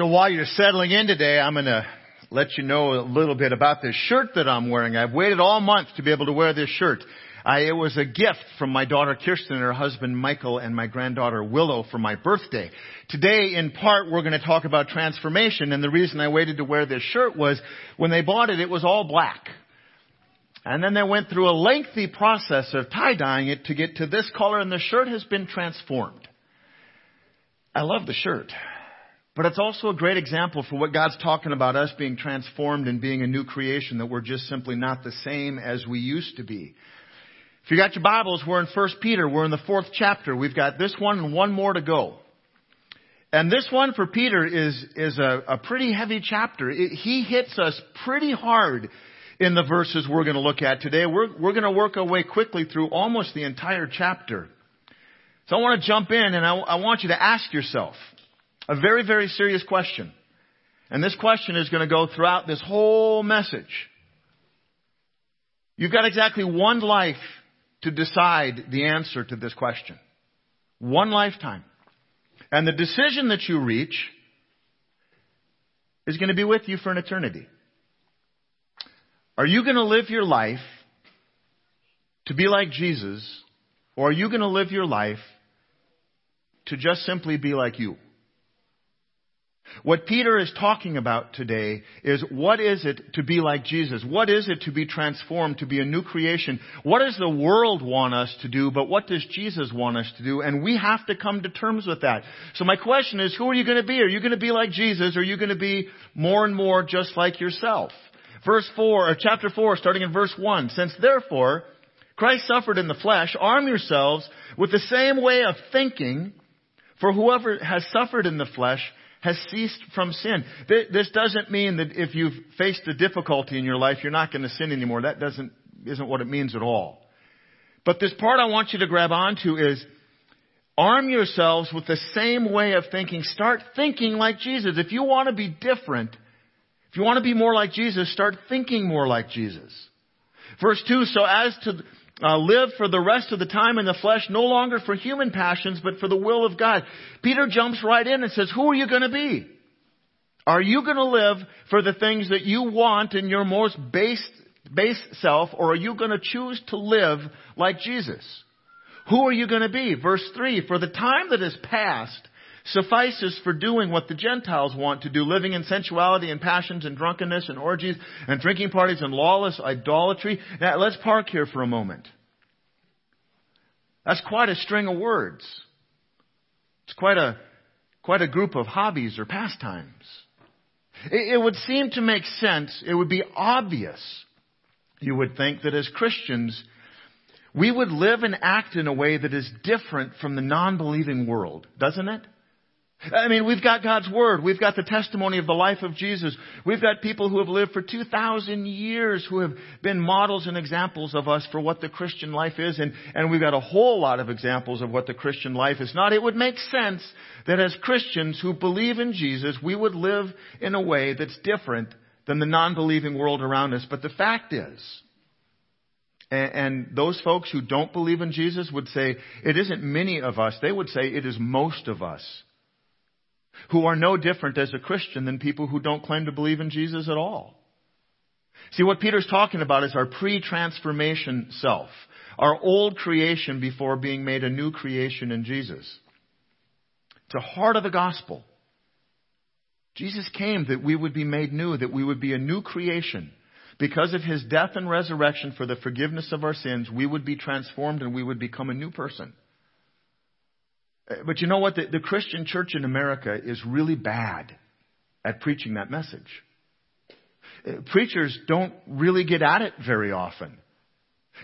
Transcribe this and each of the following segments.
So while you're settling in today, I'm going to let you know a little bit about this shirt that I'm wearing. I've waited all month to be able to wear this shirt. I, it was a gift from my daughter Kirsten and her husband Michael and my granddaughter Willow for my birthday. Today, in part, we're going to talk about transformation, and the reason I waited to wear this shirt was when they bought it, it was all black. And then they went through a lengthy process of tie-dyeing it to get to this color, and the shirt has been transformed. I love the shirt. But it's also a great example for what God's talking about us being transformed and being a new creation, that we're just simply not the same as we used to be. If you got your Bibles, we're in 1 Peter. We're in the fourth chapter. We've got this one and one more to go. And this one for Peter is, is a, a pretty heavy chapter. It, he hits us pretty hard in the verses we're going to look at today. We're, we're going to work our way quickly through almost the entire chapter. So I want to jump in and I, I want you to ask yourself, a very, very serious question. And this question is going to go throughout this whole message. You've got exactly one life to decide the answer to this question. One lifetime. And the decision that you reach is going to be with you for an eternity. Are you going to live your life to be like Jesus, or are you going to live your life to just simply be like you? What Peter is talking about today is what is it to be like Jesus? What is it to be transformed, to be a new creation? What does the world want us to do, but what does Jesus want us to do? And we have to come to terms with that. So my question is, who are you going to be? Are you going to be like Jesus? Or are you going to be more and more just like yourself? Verse 4, or chapter 4, starting in verse 1. Since therefore Christ suffered in the flesh, arm yourselves with the same way of thinking, for whoever has suffered in the flesh has ceased from sin. This doesn't mean that if you've faced a difficulty in your life, you're not going to sin anymore. That doesn't, isn't what it means at all. But this part I want you to grab onto is arm yourselves with the same way of thinking. Start thinking like Jesus. If you want to be different, if you want to be more like Jesus, start thinking more like Jesus. Verse 2, so as to uh, live for the rest of the time in the flesh, no longer for human passions, but for the will of God. Peter jumps right in and says, who are you going to be? Are you going to live for the things that you want in your most base, base self, or are you going to choose to live like Jesus? Who are you going to be? Verse 3, for the time that has past suffices for doing what the Gentiles want to do, living in sensuality and passions and drunkenness and orgies and drinking parties and lawless idolatry. Now, let's park here for a moment. That's quite a string of words. It's quite a, quite a group of hobbies or pastimes. It, it would seem to make sense, it would be obvious, you would think, that as Christians, we would live and act in a way that is different from the non-believing world, doesn't it? I mean, we've got God's Word. We've got the testimony of the life of Jesus. We've got people who have lived for 2,000 years who have been models and examples of us for what the Christian life is. And, and we've got a whole lot of examples of what the Christian life is not. It would make sense that as Christians who believe in Jesus, we would live in a way that's different than the non-believing world around us. But the fact is, and, and those folks who don't believe in Jesus would say, it isn't many of us. They would say it is most of us who are no different as a Christian than people who don't claim to believe in Jesus at all. See, what Peter's talking about is our pre-transformation self, our old creation before being made a new creation in Jesus. It's the heart of the gospel. Jesus came that we would be made new, that we would be a new creation. Because of his death and resurrection for the forgiveness of our sins, we would be transformed and we would become a new person. But you know what? The, the Christian church in America is really bad at preaching that message. Uh, preachers don't really get at it very often.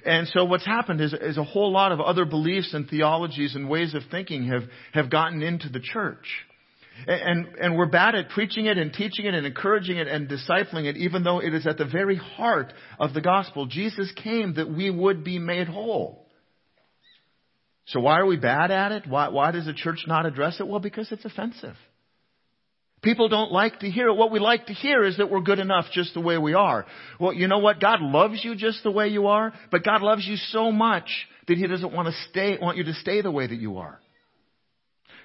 And so what's happened is, is, a whole lot of other beliefs and theologies and ways of thinking have, have gotten into the church. And, and we're bad at preaching it and teaching it and encouraging it and discipling it, even though it is at the very heart of the gospel. Jesus came that we would be made whole. So why are we bad at it? Why, why does the church not address it? Well, because it's offensive. People don't like to hear it. What we like to hear is that we're good enough just the way we are. Well, you know what? God loves you just the way you are, but God loves you so much that He doesn't want to stay, want you to stay the way that you are.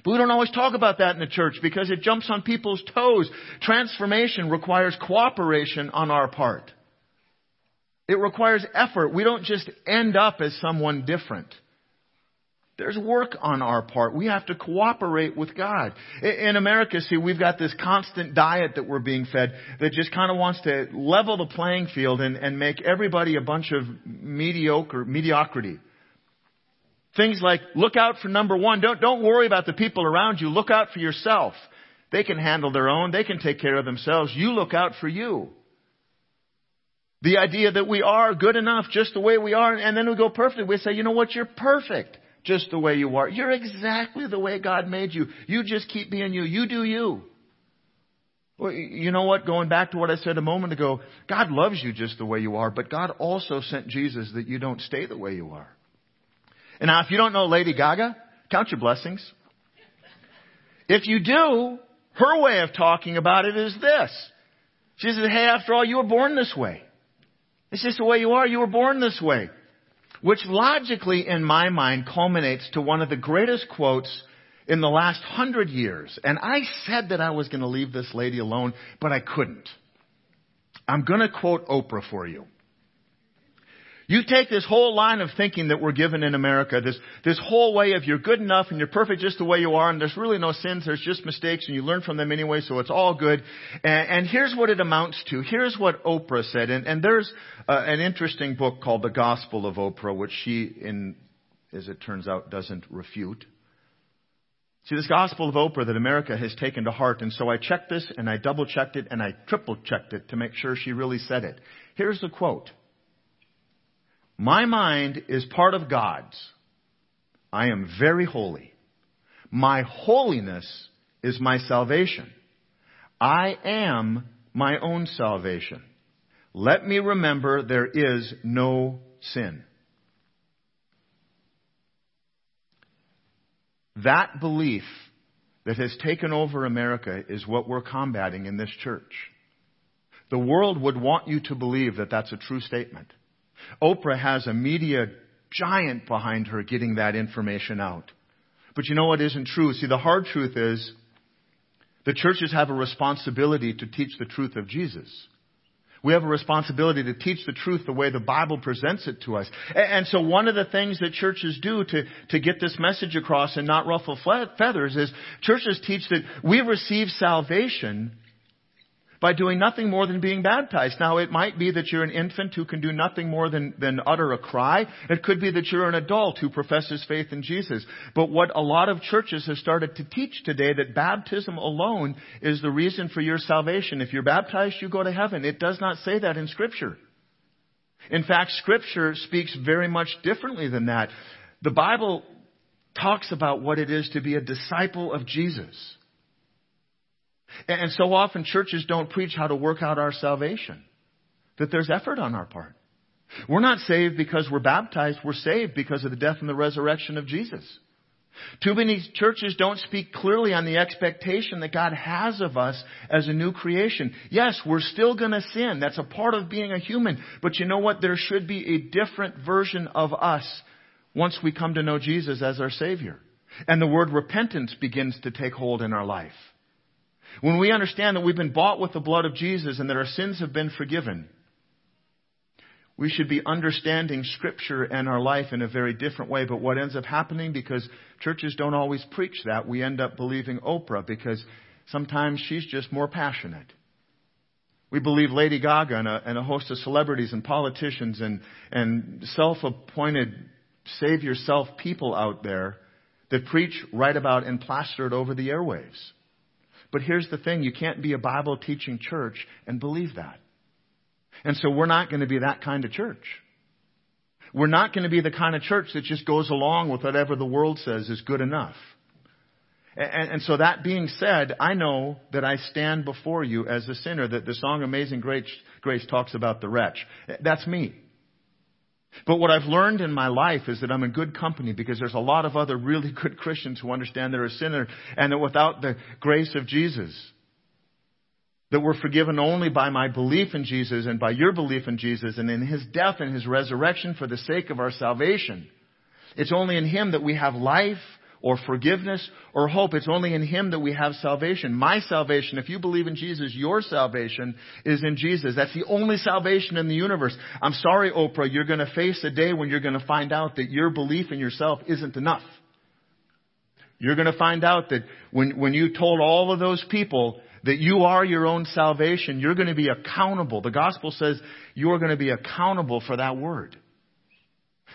But we don't always talk about that in the church because it jumps on people's toes. Transformation requires cooperation on our part. It requires effort. We don't just end up as someone different. There's work on our part. We have to cooperate with God. In America, see, we've got this constant diet that we're being fed that just kind of wants to level the playing field and, and make everybody a bunch of mediocre, mediocrity. Things like, look out for number one. Don't, don't worry about the people around you. Look out for yourself. They can handle their own. They can take care of themselves. You look out for you. The idea that we are good enough just the way we are, and then we go perfect. We say, you know what, you're perfect just the way you are. You're exactly the way God made you. You just keep being you. You do you. Well, you know what? Going back to what I said a moment ago, God loves you just the way you are, but God also sent Jesus that you don't stay the way you are. And now, if you don't know Lady Gaga, count your blessings. If you do, her way of talking about it is this. She says, hey, after all, you were born this way. It's just the way you are. You were born this way. Which logically, in my mind, culminates to one of the greatest quotes in the last hundred years. And I said that I was going to leave this lady alone, but I couldn't. I'm going to quote Oprah for you. You take this whole line of thinking that we're given in America, this, this whole way of you're good enough and you're perfect just the way you are and there's really no sins, there's just mistakes and you learn from them anyway, so it's all good. And, and here's what it amounts to. Here's what Oprah said. And, and there's uh, an interesting book called The Gospel of Oprah, which she, in, as it turns out, doesn't refute. See, this Gospel of Oprah that America has taken to heart, and so I checked this and I double checked it and I triple checked it to make sure she really said it. Here's the quote. My mind is part of God's. I am very holy. My holiness is my salvation. I am my own salvation. Let me remember there is no sin. That belief that has taken over America is what we're combating in this church. The world would want you to believe that that's a true statement. Oprah has a media giant behind her getting that information out. But you know what isn't true? See, the hard truth is the churches have a responsibility to teach the truth of Jesus. We have a responsibility to teach the truth the way the Bible presents it to us. And so one of the things that churches do to, to get this message across and not ruffle feathers is churches teach that we receive salvation by doing nothing more than being baptized. Now, it might be that you're an infant who can do nothing more than, than utter a cry. It could be that you're an adult who professes faith in Jesus. But what a lot of churches have started to teach today that baptism alone is the reason for your salvation. If you're baptized, you go to heaven. It does not say that in Scripture. In fact, Scripture speaks very much differently than that. The Bible talks about what it is to be a disciple of Jesus. And so often churches don't preach how to work out our salvation, that there's effort on our part. We're not saved because we're baptized, we're saved because of the death and the resurrection of Jesus. Too many churches don't speak clearly on the expectation that God has of us as a new creation. Yes, we're still gonna sin. That's a part of being a human. But you know what? There should be a different version of us once we come to know Jesus as our Savior. And the word repentance begins to take hold in our life. When we understand that we've been bought with the blood of Jesus and that our sins have been forgiven, we should be understanding Scripture and our life in a very different way. But what ends up happening, because churches don't always preach that, we end up believing Oprah because sometimes she's just more passionate. We believe Lady Gaga and a, and a host of celebrities and politicians and, and self-appointed save yourself people out there that preach, write about, and plaster it over the airwaves. But here's the thing you can't be a Bible teaching church and believe that. And so we're not going to be that kind of church. We're not going to be the kind of church that just goes along with whatever the world says is good enough. And, and, so that being said, I know that I stand before you as a sinner, that the song Amazing Grace, Grace talks about the wretch. That's me. But what I've learned in my life is that I'm in good company because there's a lot of other really good Christians who understand they're a sinner and that without the grace of Jesus, that we're forgiven only by my belief in Jesus and by your belief in Jesus and in His death and His resurrection for the sake of our salvation. It's only in Him that we have life, or forgiveness or hope. It's only in Him that we have salvation. My salvation, if you believe in Jesus, your salvation is in Jesus. That's the only salvation in the universe. I'm sorry, Oprah, you're going to face a day when you're going to find out that your belief in yourself isn't enough. You're going to find out that when, when you told all of those people that you are your own salvation, you're going to be accountable. The gospel says you're going to be accountable for that word.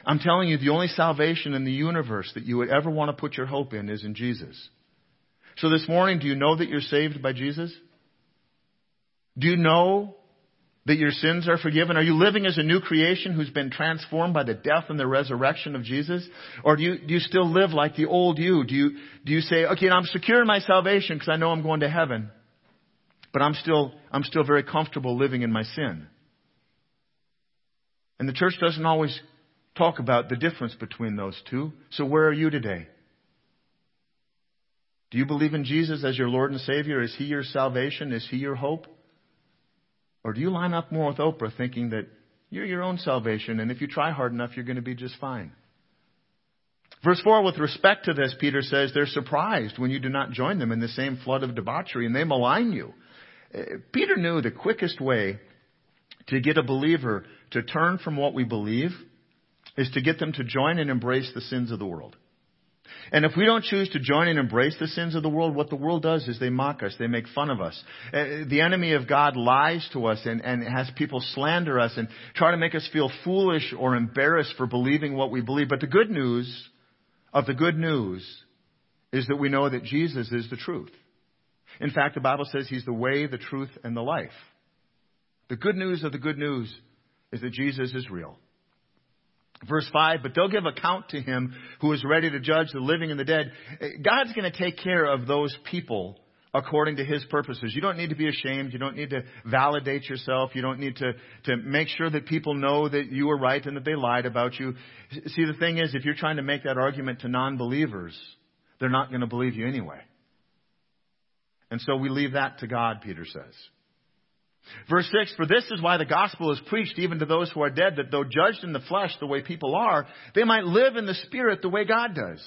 I'm telling you, the only salvation in the universe that you would ever want to put your hope in is in Jesus. So this morning, do you know that you're saved by Jesus? Do you know that your sins are forgiven? Are you living as a new creation who's been transformed by the death and the resurrection of Jesus? Or do you, do you still live like the old you? Do you, do you say, okay, I'm secure in my salvation because I know I'm going to heaven, but I'm still, I'm still very comfortable living in my sin? And the church doesn't always talk about the difference between those two. So where are you today? Do you believe in Jesus as your Lord and Savior? Is He your salvation? Is He your hope? Or do you line up more with Oprah thinking that you're your own salvation and if you try hard enough, you're going to be just fine? Verse 4, with respect to this, Peter says, they're surprised when you do not join them in the same flood of debauchery and they malign you. Uh, Peter knew the quickest way to get a believer to turn from what we believe is to get them to join and embrace the sins of the world. And if we don't choose to join and embrace the sins of the world, what the world does is they mock us, they make fun of us. Uh, the enemy of God lies to us and, and has people slander us and try to make us feel foolish or embarrassed for believing what we believe. But the good news of the good news is that we know that Jesus is the truth. In fact, the Bible says He's the way, the truth, and the life. The good news of the good news is that Jesus is real. Verse 5, but they'll give account to him who is ready to judge the living and the dead. God's going to take care of those people according to his purposes. You don't need to be ashamed. You don't need to validate yourself. You don't need to, to make sure that people know that you were right and that they lied about you. See, the thing is, if you're trying to make that argument to non believers, they're not going to believe you anyway. And so we leave that to God, Peter says. Verse 6, for this is why the gospel is preached even to those who are dead, that though judged in the flesh the way people are, they might live in the spirit the way God does.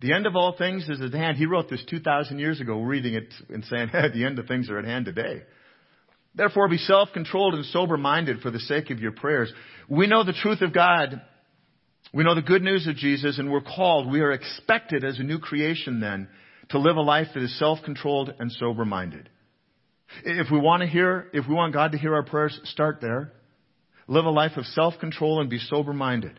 The end of all things is at hand. He wrote this 2,000 years ago, reading it and saying, hey, the end of things are at hand today. Therefore be self-controlled and sober-minded for the sake of your prayers. We know the truth of God. We know the good news of Jesus and we're called, we are expected as a new creation then to live a life that is self-controlled and sober-minded. If we want to hear, if we want God to hear our prayers, start there. Live a life of self-control and be sober-minded.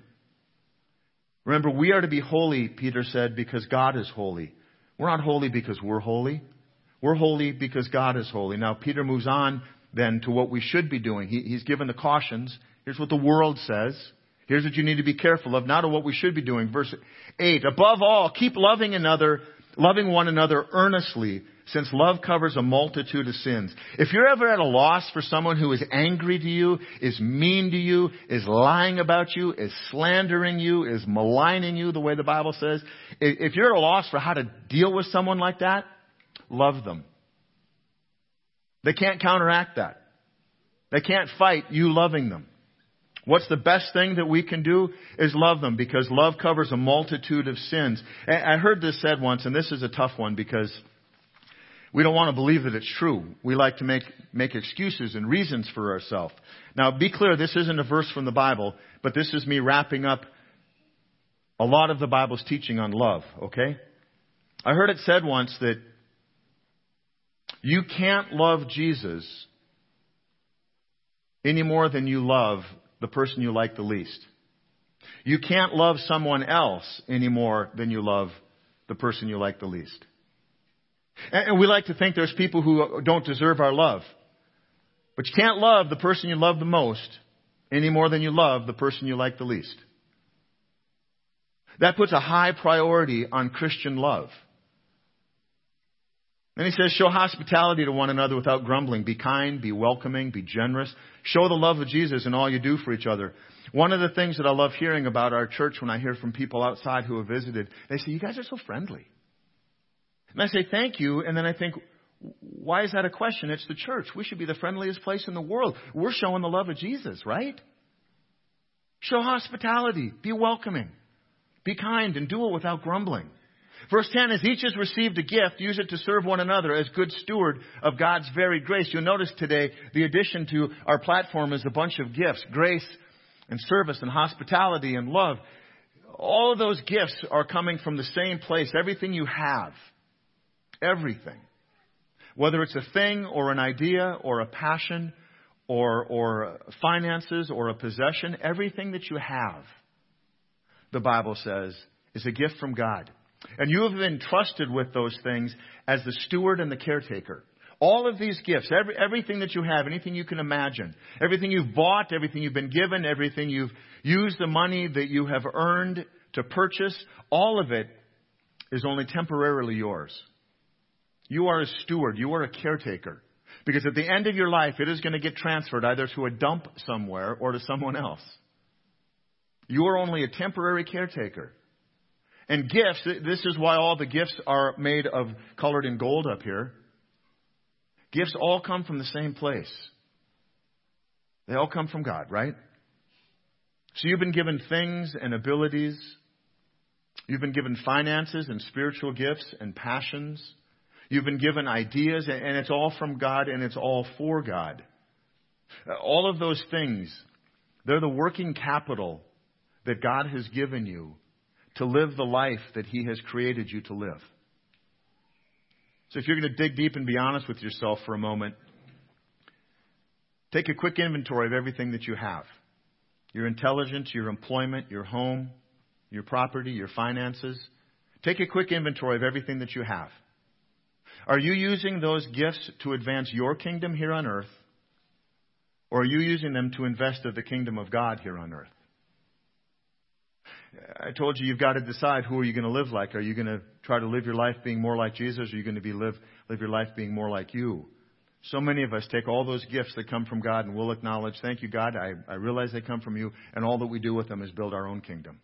Remember, we are to be holy, Peter said, because God is holy. We're not holy because we're holy. We're holy because God is holy. Now, Peter moves on then to what we should be doing. He, he's given the cautions. Here's what the world says. Here's what you need to be careful of, not of what we should be doing. Verse 8. Above all, keep loving another, loving one another earnestly, since love covers a multitude of sins. If you're ever at a loss for someone who is angry to you, is mean to you, is lying about you, is slandering you, is maligning you, the way the Bible says, if you're at a loss for how to deal with someone like that, love them. They can't counteract that. They can't fight you loving them. What's the best thing that we can do is love them because love covers a multitude of sins. I heard this said once, and this is a tough one because we don't want to believe that it's true. We like to make, make excuses and reasons for ourselves. Now, be clear, this isn't a verse from the Bible, but this is me wrapping up a lot of the Bible's teaching on love, okay? I heard it said once that you can't love Jesus any more than you love the person you like the least. You can't love someone else any more than you love the person you like the least. And we like to think there's people who don't deserve our love. But you can't love the person you love the most any more than you love the person you like the least. That puts a high priority on Christian love. Then he says, show hospitality to one another without grumbling. Be kind, be welcoming, be generous. Show the love of Jesus in all you do for each other. One of the things that I love hearing about our church when I hear from people outside who have visited, they say, you guys are so friendly. And I say, thank you. And then I think, why is that a question? It's the church. We should be the friendliest place in the world. We're showing the love of Jesus, right? Show hospitality. Be welcoming. Be kind and do it without grumbling. Verse 10 As each has received a gift, use it to serve one another as good steward of God's varied grace. You'll notice today the addition to our platform is a bunch of gifts. Grace and service and hospitality and love. All of those gifts are coming from the same place. Everything you have. Everything. Whether it's a thing or an idea or a passion or, or finances or a possession, everything that you have, the Bible says, is a gift from God. And you have been trusted with those things as the steward and the caretaker. All of these gifts, every, everything that you have, anything you can imagine, everything you've bought, everything you've been given, everything you've used the money that you have earned to purchase, all of it is only temporarily yours. You are a steward. You are a caretaker. Because at the end of your life, it is going to get transferred either to a dump somewhere or to someone else. You are only a temporary caretaker. And gifts, this is why all the gifts are made of colored in gold up here. Gifts all come from the same place. They all come from God, right? So you've been given things and abilities. You've been given finances and spiritual gifts and passions. You've been given ideas, and it's all from God and it's all for God. Uh, all of those things, they're the working capital that God has given you to live the life that He has created you to live. So if you're going to dig deep and be honest with yourself for a moment, take a quick inventory of everything that you have your intelligence, your employment, your home, your property, your finances. Take a quick inventory of everything that you have. Are you using those gifts to advance your kingdom here on earth? Or are you using them to invest in the kingdom of God here on earth? I told you you've got to decide who are you going to live like. Are you going to try to live your life being more like Jesus, or are you going to be live live your life being more like you? So many of us take all those gifts that come from God and we'll acknowledge, thank you, God, I, I realize they come from you, and all that we do with them is build our own kingdom.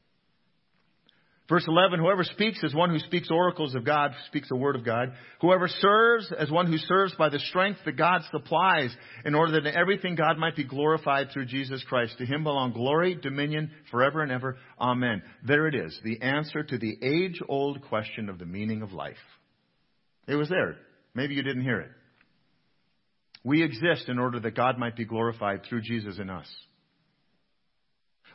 Verse 11, whoever speaks as one who speaks oracles of God, speaks the word of God. Whoever serves as one who serves by the strength that God supplies in order that in everything God might be glorified through Jesus Christ. To him belong glory, dominion, forever and ever. Amen. There it is. The answer to the age old question of the meaning of life. It was there. Maybe you didn't hear it. We exist in order that God might be glorified through Jesus in us.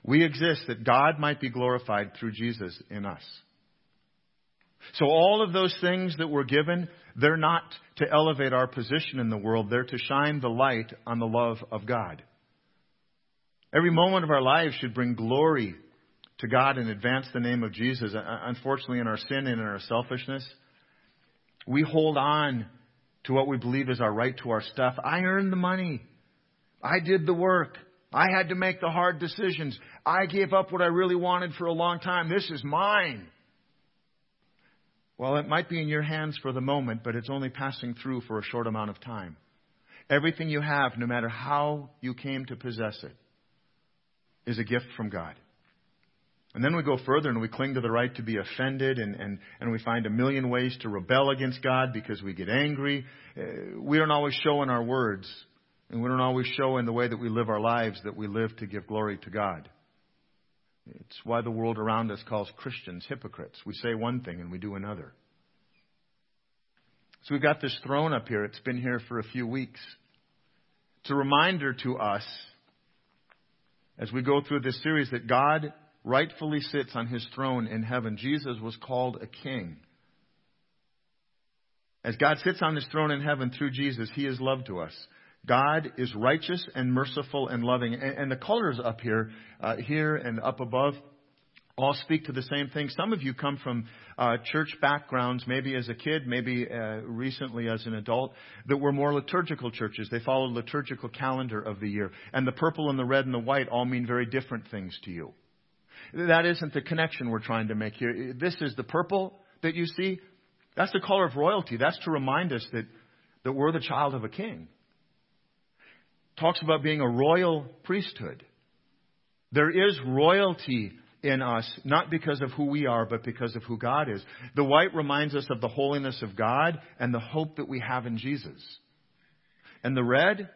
We exist that God might be glorified through Jesus in us. So all of those things that we're given, they're not to elevate our position in the world. They're to shine the light on the love of God. Every moment of our lives should bring glory to God and advance the name of Jesus. Unfortunately, in our sin and in our selfishness, we hold on to what we believe is our right to our stuff. I earned the money. I did the work. I had to make the hard decisions. I gave up what I really wanted for a long time. This is mine. Well, it might be in your hands for the moment, but it's only passing through for a short amount of time. Everything you have, no matter how you came to possess it, is a gift from God. And then we go further and we cling to the right to be offended and, and, and we find a million ways to rebel against God because we get angry. Uh, we don't always show in our words and we don't always show in the way that we live our lives that we live to give glory to God. It's why the world around us calls Christians hypocrites. We say one thing and we do another. So we've got this throne up here. It's been here for a few weeks. It's a reminder to us as we go through this series that God rightfully sits on his throne in heaven. Jesus was called a king. As God sits on his throne in heaven through Jesus, he is love to us. God is righteous and merciful and loving. And, and the colors up here, uh, here and up above, all speak to the same thing. Some of you come from uh, church backgrounds, maybe as a kid, maybe uh, recently as an adult, that were more liturgical churches. They followed liturgical calendar of the year. And the purple and the red and the white all mean very different things to you. That isn't the connection we're trying to make here. This is the purple that you see. That's the color of royalty. That's to remind us that, that we're the child of a king talks about being a royal priesthood. There is royalty in us, not because of who we are, but because of who God is. The white reminds us of the holiness of God and the hope that we have in Jesus. And the red,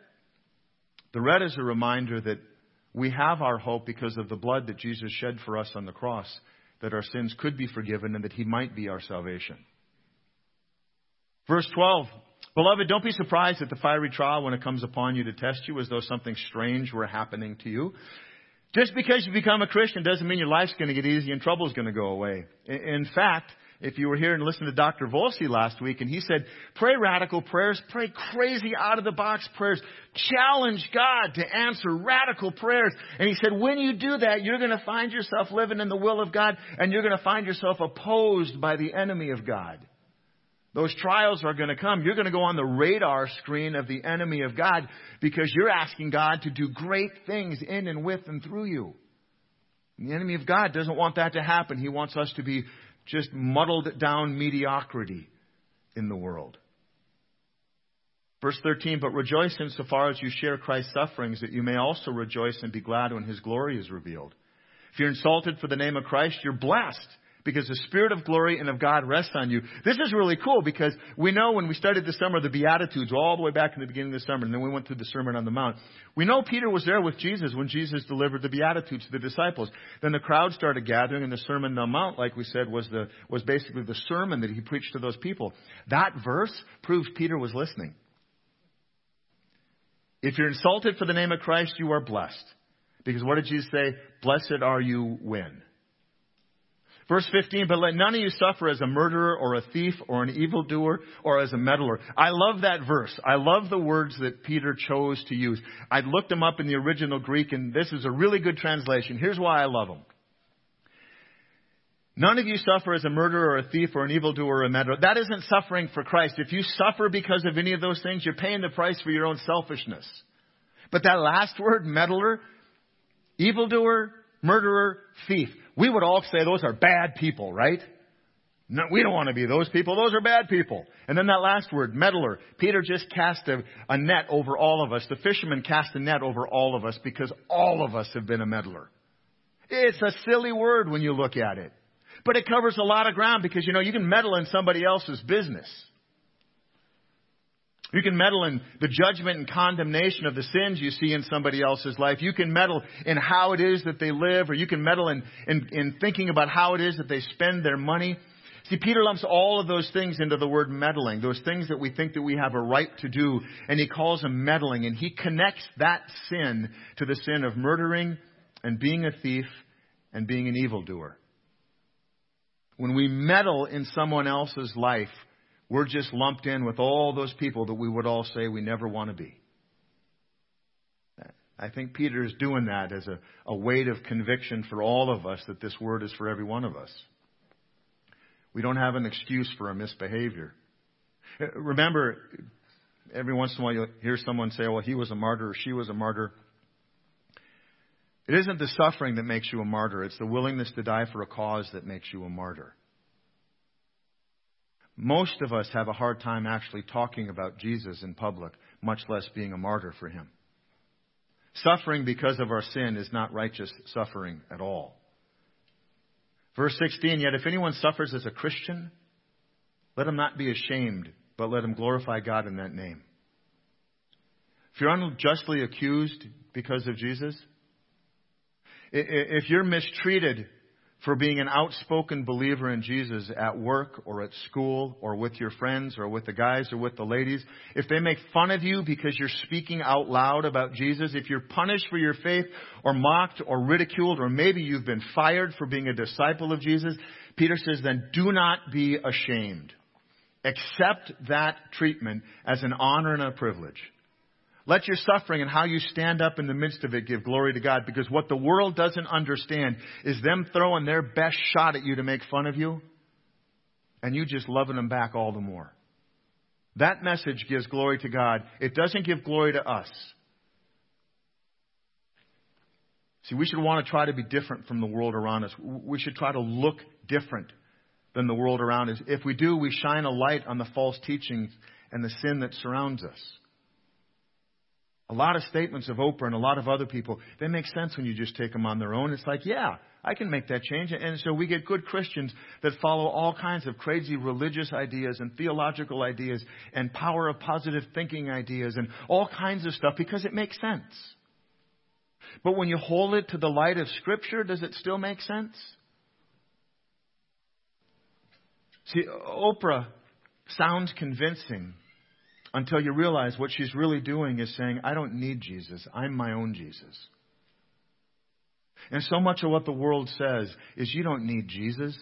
the red is a reminder that we have our hope because of the blood that Jesus shed for us on the cross that our sins could be forgiven and that He might be our salvation. Verse 12. Beloved, don't be surprised at the fiery trial when it comes upon you to test you as though something strange were happening to you. Just because you become a Christian doesn't mean your life's going to get easy and trouble's going to go away. In fact, if you were here and listened to Dr. Volsi last week, and he said, pray radical prayers, pray crazy out of the box prayers, challenge God to answer radical prayers. And he said, when you do that, you're going to find yourself living in the will of God, and you're going to find yourself opposed by the enemy of God. Those trials are going to come. You're going to go on the radar screen of the enemy of God because you're asking God to do great things in and with and through you. And the enemy of God doesn't want that to happen. He wants us to be just muddled down mediocrity in the world. Verse 13, but rejoice insofar as you share Christ's sufferings, that you may also rejoice and be glad when his glory is revealed. If you're insulted for the name of Christ, you're blessed because the Spirit of glory and of God rests on you. This is really cool because we know when we started the summer, the Beatitudes, all the way back in the beginning of the summer, and then we went through the Sermon on the Mount. We know Peter was there with Jesus when Jesus delivered the Beatitudes to the disciples. Then the crowd started gathering, and the Sermon on the Mount, like we said, was, the, was basically the sermon that he preached to those people. That verse proves Peter was listening. If you're insulted for the name of Christ, you are blessed. Because what did Jesus say? Blessed are you when? Verse 15, but let none of you suffer as a murderer or a thief or an evildoer or as a meddler. I love that verse. I love the words that Peter chose to use. I looked them up in the original Greek and this is a really good translation. Here's why I love them. None of you suffer as a murderer or a thief or an evildoer or a meddler. That isn't suffering for Christ. If you suffer because of any of those things, you're paying the price for your own selfishness. But that last word, meddler, evildoer, murderer, thief. We would all say those are bad people, right? No, we don't want to be those people. Those are bad people. And then that last word, meddler. Peter just cast a, a net over all of us. The fisherman cast a net over all of us because all of us have been a meddler. It's a silly word when you look at it. But it covers a lot of ground because, you know, you can meddle in somebody else's business. You can meddle in the judgment and condemnation of the sins you see in somebody else's life. You can meddle in how it is that they live, or you can meddle in, in, in thinking about how it is that they spend their money. See, Peter lumps all of those things into the word meddling, those things that we think that we have a right to do, and he calls them meddling, and he connects that sin to the sin of murdering and being a thief and being an evildoer. When we meddle in someone else's life, we're just lumped in with all those people that we would all say we never want to be. I think Peter is doing that as a, a weight of conviction for all of us that this word is for every one of us. We don't have an excuse for our misbehavior. Remember, every once in a while you'll hear someone say, well, he was a martyr or she was a martyr. It isn't the suffering that makes you a martyr. It's the willingness to die for a cause that makes you a martyr. Most of us have a hard time actually talking about Jesus in public, much less being a martyr for him. Suffering because of our sin is not righteous suffering at all. Verse 16, yet if anyone suffers as a Christian, let him not be ashamed, but let him glorify God in that name. If you're unjustly accused because of Jesus, if you're mistreated for being an outspoken believer in Jesus at work or at school or with your friends or with the guys or with the ladies, if they make fun of you because you're speaking out loud about Jesus, if you're punished for your faith or mocked or ridiculed or maybe you've been fired for being a disciple of Jesus, Peter says, then do not be ashamed. Accept that treatment as an honor and a privilege. Let your suffering and how you stand up in the midst of it give glory to God because what the world doesn't understand is them throwing their best shot at you to make fun of you and you just loving them back all the more. That message gives glory to God. It doesn't give glory to us. See, we should want to try to be different from the world around us. We should try to look different than the world around us. If we do, we shine a light on the false teachings and the sin that surrounds us. A lot of statements of Oprah and a lot of other people, they make sense when you just take them on their own. It's like, yeah, I can make that change. And so we get good Christians that follow all kinds of crazy religious ideas and theological ideas and power of positive thinking ideas and all kinds of stuff because it makes sense. But when you hold it to the light of Scripture, does it still make sense? See, Oprah sounds convincing until you realize what she's really doing is saying, I don't need Jesus. I'm my own Jesus. And so much of what the world says is you don't need Jesus.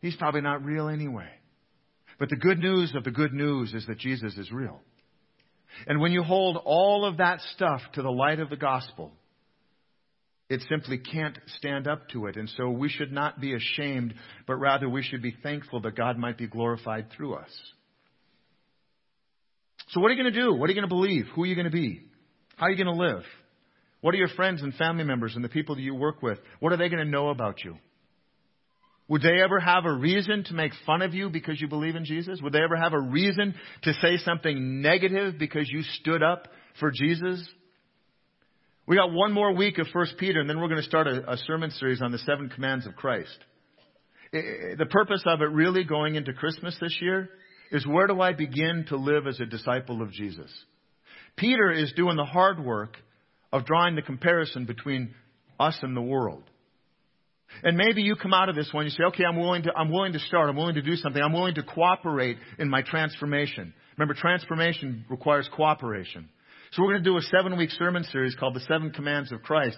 He's probably not real anyway. But the good news of the good news is that Jesus is real. And when you hold all of that stuff to the light of the gospel, it simply can't stand up to it. And so we should not be ashamed, but rather we should be thankful that God might be glorified through us. So what are you going to do? What are you going to believe? Who are you going to be? How are you going to live? What are your friends and family members and the people that you work with? What are they going to know about you? Would they ever have a reason to make fun of you because you believe in Jesus? Would they ever have a reason to say something negative because you stood up for Jesus? We got one more week of First Peter, and then we're going to start a, a sermon series on the seven commands of Christ. the purpose of it really going into Christmas this year is where do I begin to live as a disciple of Jesus? Peter is doing the hard work of drawing the comparison between us and the world. And maybe you come out of this one, you say, okay, I'm willing to, I'm willing to start, I'm willing to do something, I'm willing to cooperate in my transformation. Remember, transformation requires cooperation. So we're going to do a seven week sermon series called The Seven Commands of Christ.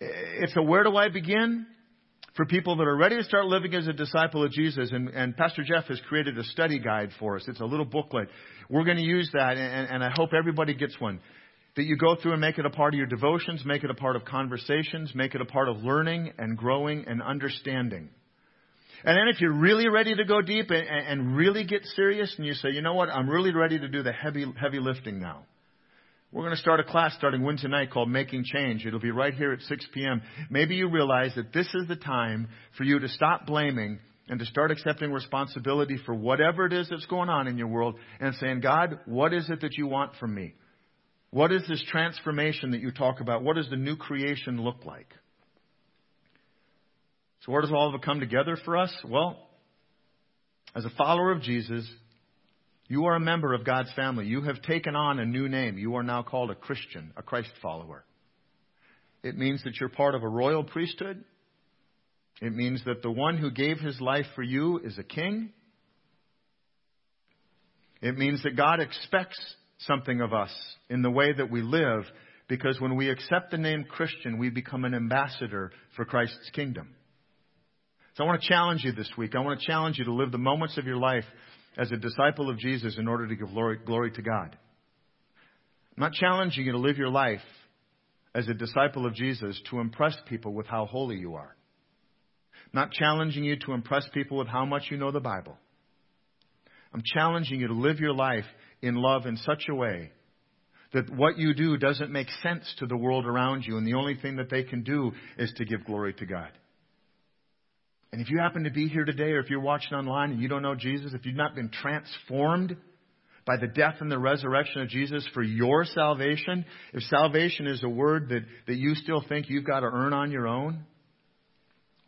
It's a where do I begin? For people that are ready to start living as a disciple of Jesus, and, and Pastor Jeff has created a study guide for us. It's a little booklet. We're going to use that, and, and I hope everybody gets one that you go through and make it a part of your devotions, make it a part of conversations, make it a part of learning and growing and understanding. And then if you're really ready to go deep and, and really get serious and you say, you know what, I'm really ready to do the heavy, heavy lifting now. We're going to start a class starting Wednesday night called Making Change. It'll be right here at 6 p.m. Maybe you realize that this is the time for you to stop blaming and to start accepting responsibility for whatever it is that's going on in your world and saying, God, what is it that you want from me? What is this transformation that you talk about? What does the new creation look like? So, where does all of it come together for us? Well, as a follower of Jesus, you are a member of God's family. You have taken on a new name. You are now called a Christian, a Christ follower. It means that you're part of a royal priesthood. It means that the one who gave his life for you is a king. It means that God expects something of us in the way that we live because when we accept the name Christian, we become an ambassador for Christ's kingdom. So I want to challenge you this week. I want to challenge you to live the moments of your life as a disciple of Jesus in order to give glory, glory to God. I'm not challenging you to live your life as a disciple of Jesus to impress people with how holy you are. I'm not challenging you to impress people with how much you know the Bible. I'm challenging you to live your life in love in such a way that what you do doesn't make sense to the world around you, and the only thing that they can do is to give glory to God. And if you happen to be here today, or if you're watching online and you don't know Jesus, if you've not been transformed by the death and the resurrection of Jesus for your salvation, if salvation is a word that, that you still think you've got to earn on your own,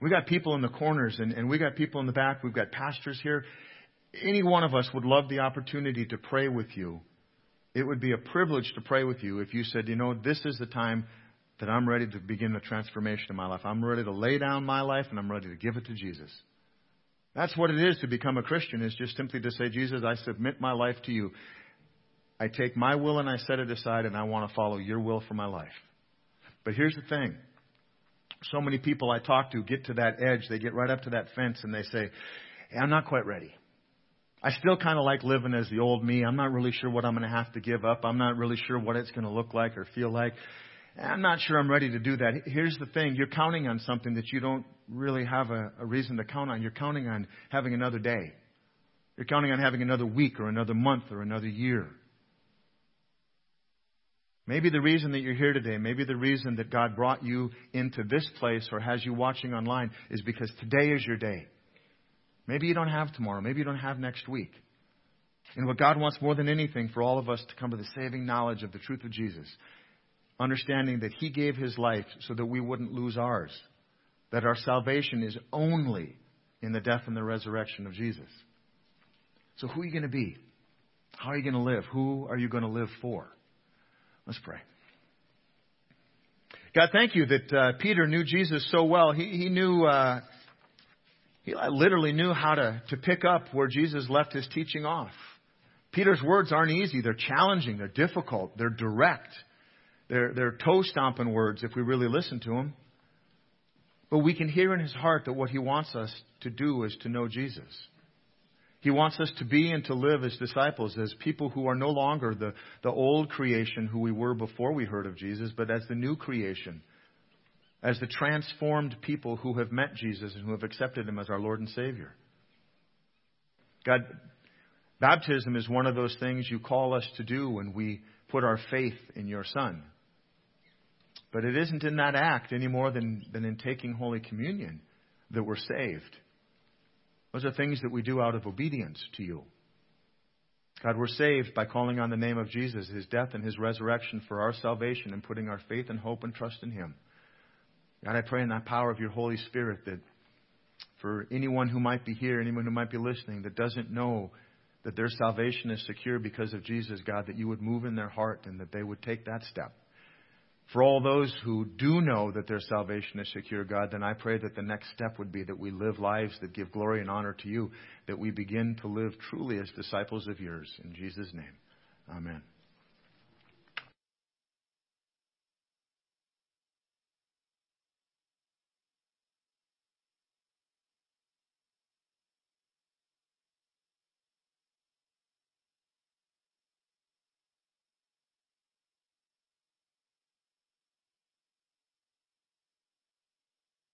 we got people in the corners and, and we got people in the back. We've got pastors here any one of us would love the opportunity to pray with you. It would be a privilege to pray with you if you said, you know, this is the time that I'm ready to begin the transformation of my life. I'm ready to lay down my life and I'm ready to give it to Jesus. That's what it is to become a Christian, is just simply to say, Jesus, I submit my life to you. I take my will and I set it aside and I want to follow your will for my life. But here's the thing. So many people I talk to get to that edge, they get right up to that fence and they say, hey, I'm not quite ready. I still kind of like living as the old me. I'm not really sure what I'm going to have to give up. I'm not really sure what it's going to look like or feel like. I'm not sure I'm ready to do that. Here's the thing you're counting on something that you don't really have a, a reason to count on. You're counting on having another day, you're counting on having another week or another month or another year. Maybe the reason that you're here today, maybe the reason that God brought you into this place or has you watching online is because today is your day. Maybe you don't have tomorrow. Maybe you don't have next week. And what God wants more than anything for all of us to come to the saving knowledge of the truth of Jesus, understanding that He gave His life so that we wouldn't lose ours, that our salvation is only in the death and the resurrection of Jesus. So, who are you going to be? How are you going to live? Who are you going to live for? Let's pray. God, thank you that uh, Peter knew Jesus so well. He, he knew. Uh, Eli literally knew how to, to pick up where Jesus left his teaching off. Peter's words aren't easy. They're challenging. They're difficult. They're direct. They're, they're toe stomping words if we really listen to them. But we can hear in his heart that what he wants us to do is to know Jesus. He wants us to be and to live as disciples, as people who are no longer the, the old creation who we were before we heard of Jesus, but as the new creation, as the transformed people who have met Jesus and who have accepted him as our Lord and Savior. God, baptism is one of those things you call us to do when we put our faith in your Son. But it isn't in that act any more than, than in taking Holy Communion that we're saved. Those are things that we do out of obedience to you. God, we're saved by calling on the name of Jesus, his death and his resurrection for our salvation and putting our faith and hope and trust in him. God, I pray in that power of your Holy Spirit that for anyone who might be here, anyone who might be listening that doesn't know that their salvation is secure because of Jesus, God, that you would move in their heart and that they would take that step. For all those who do know that their salvation is secure, God, then I pray that the next step would be that we live lives that give glory and honor to you, that we begin to live truly as disciples of yours. In Jesus' name, amen.